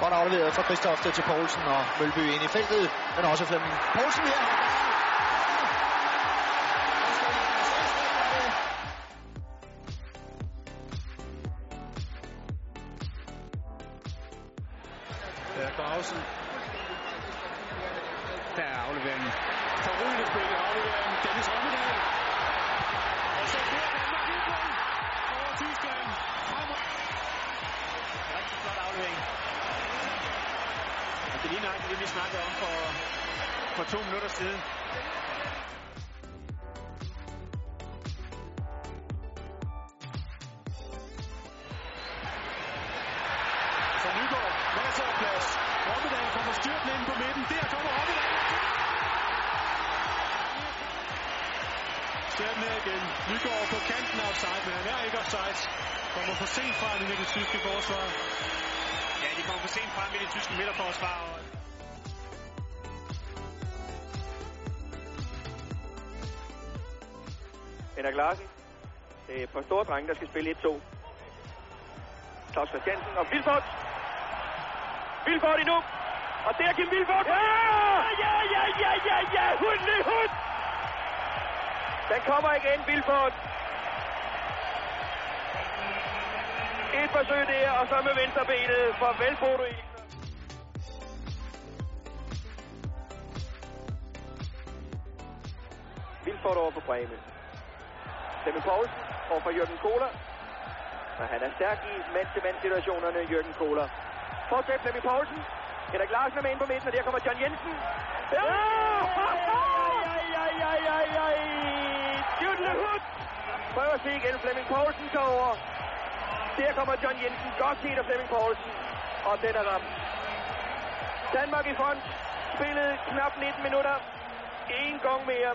Godt afleveret fra Kristoffer til Poulsen og Mølby ind i feltet, men også Flemming Poulsen her. Der er Grausen. Der er afleveringen. Forrygende spil i afleveringen. Dennis Rommedal. Og så bliver Danmark i point over Tyskland. Fremad. Rigtig flot aflevering. Det ligner vi snakkede om for, for to minutter siden. Så Nygaard. Masser af plads. Rommedal kommer styrtende ind på midten. Der kommer Rommedal. Ser den her igen. Nygaard på kanten af offside, men han er ikke offside. Kommer for sent frem i det tyske forsvar. Ja, de kommer for sent frem i det tyske midterforsvar. Henrik Larsen. Det er et par store drenge, der skal spille 1-2. Claus Christiansen og Vilfort. Vilfort endnu. Og der Kim Vilfort. Ja! Ja, ja, ja, ja, ja. Hundelig hund. Den kommer igen, Vilfort. Et forsøg der, og så med venstrebenet. Farvel, Bodo. Vilfort over på Bremen. Flemming Poulsen over for Jørgen Kohler. Og han er stærk i mand-til-mand situationerne, Jørgen Kohler. Fortsæt Flemming Poulsen. Henrik Larsen er med ind på midten, og der kommer John Jensen. Ja! Jyttelehut. Prøv at se igen. Flemming Poulsen tager over. Der kommer John Jensen. Godt set af Flemming Poulsen. Og den er ramt. Danmark i front. Spillet knap 19 minutter. En gang mere.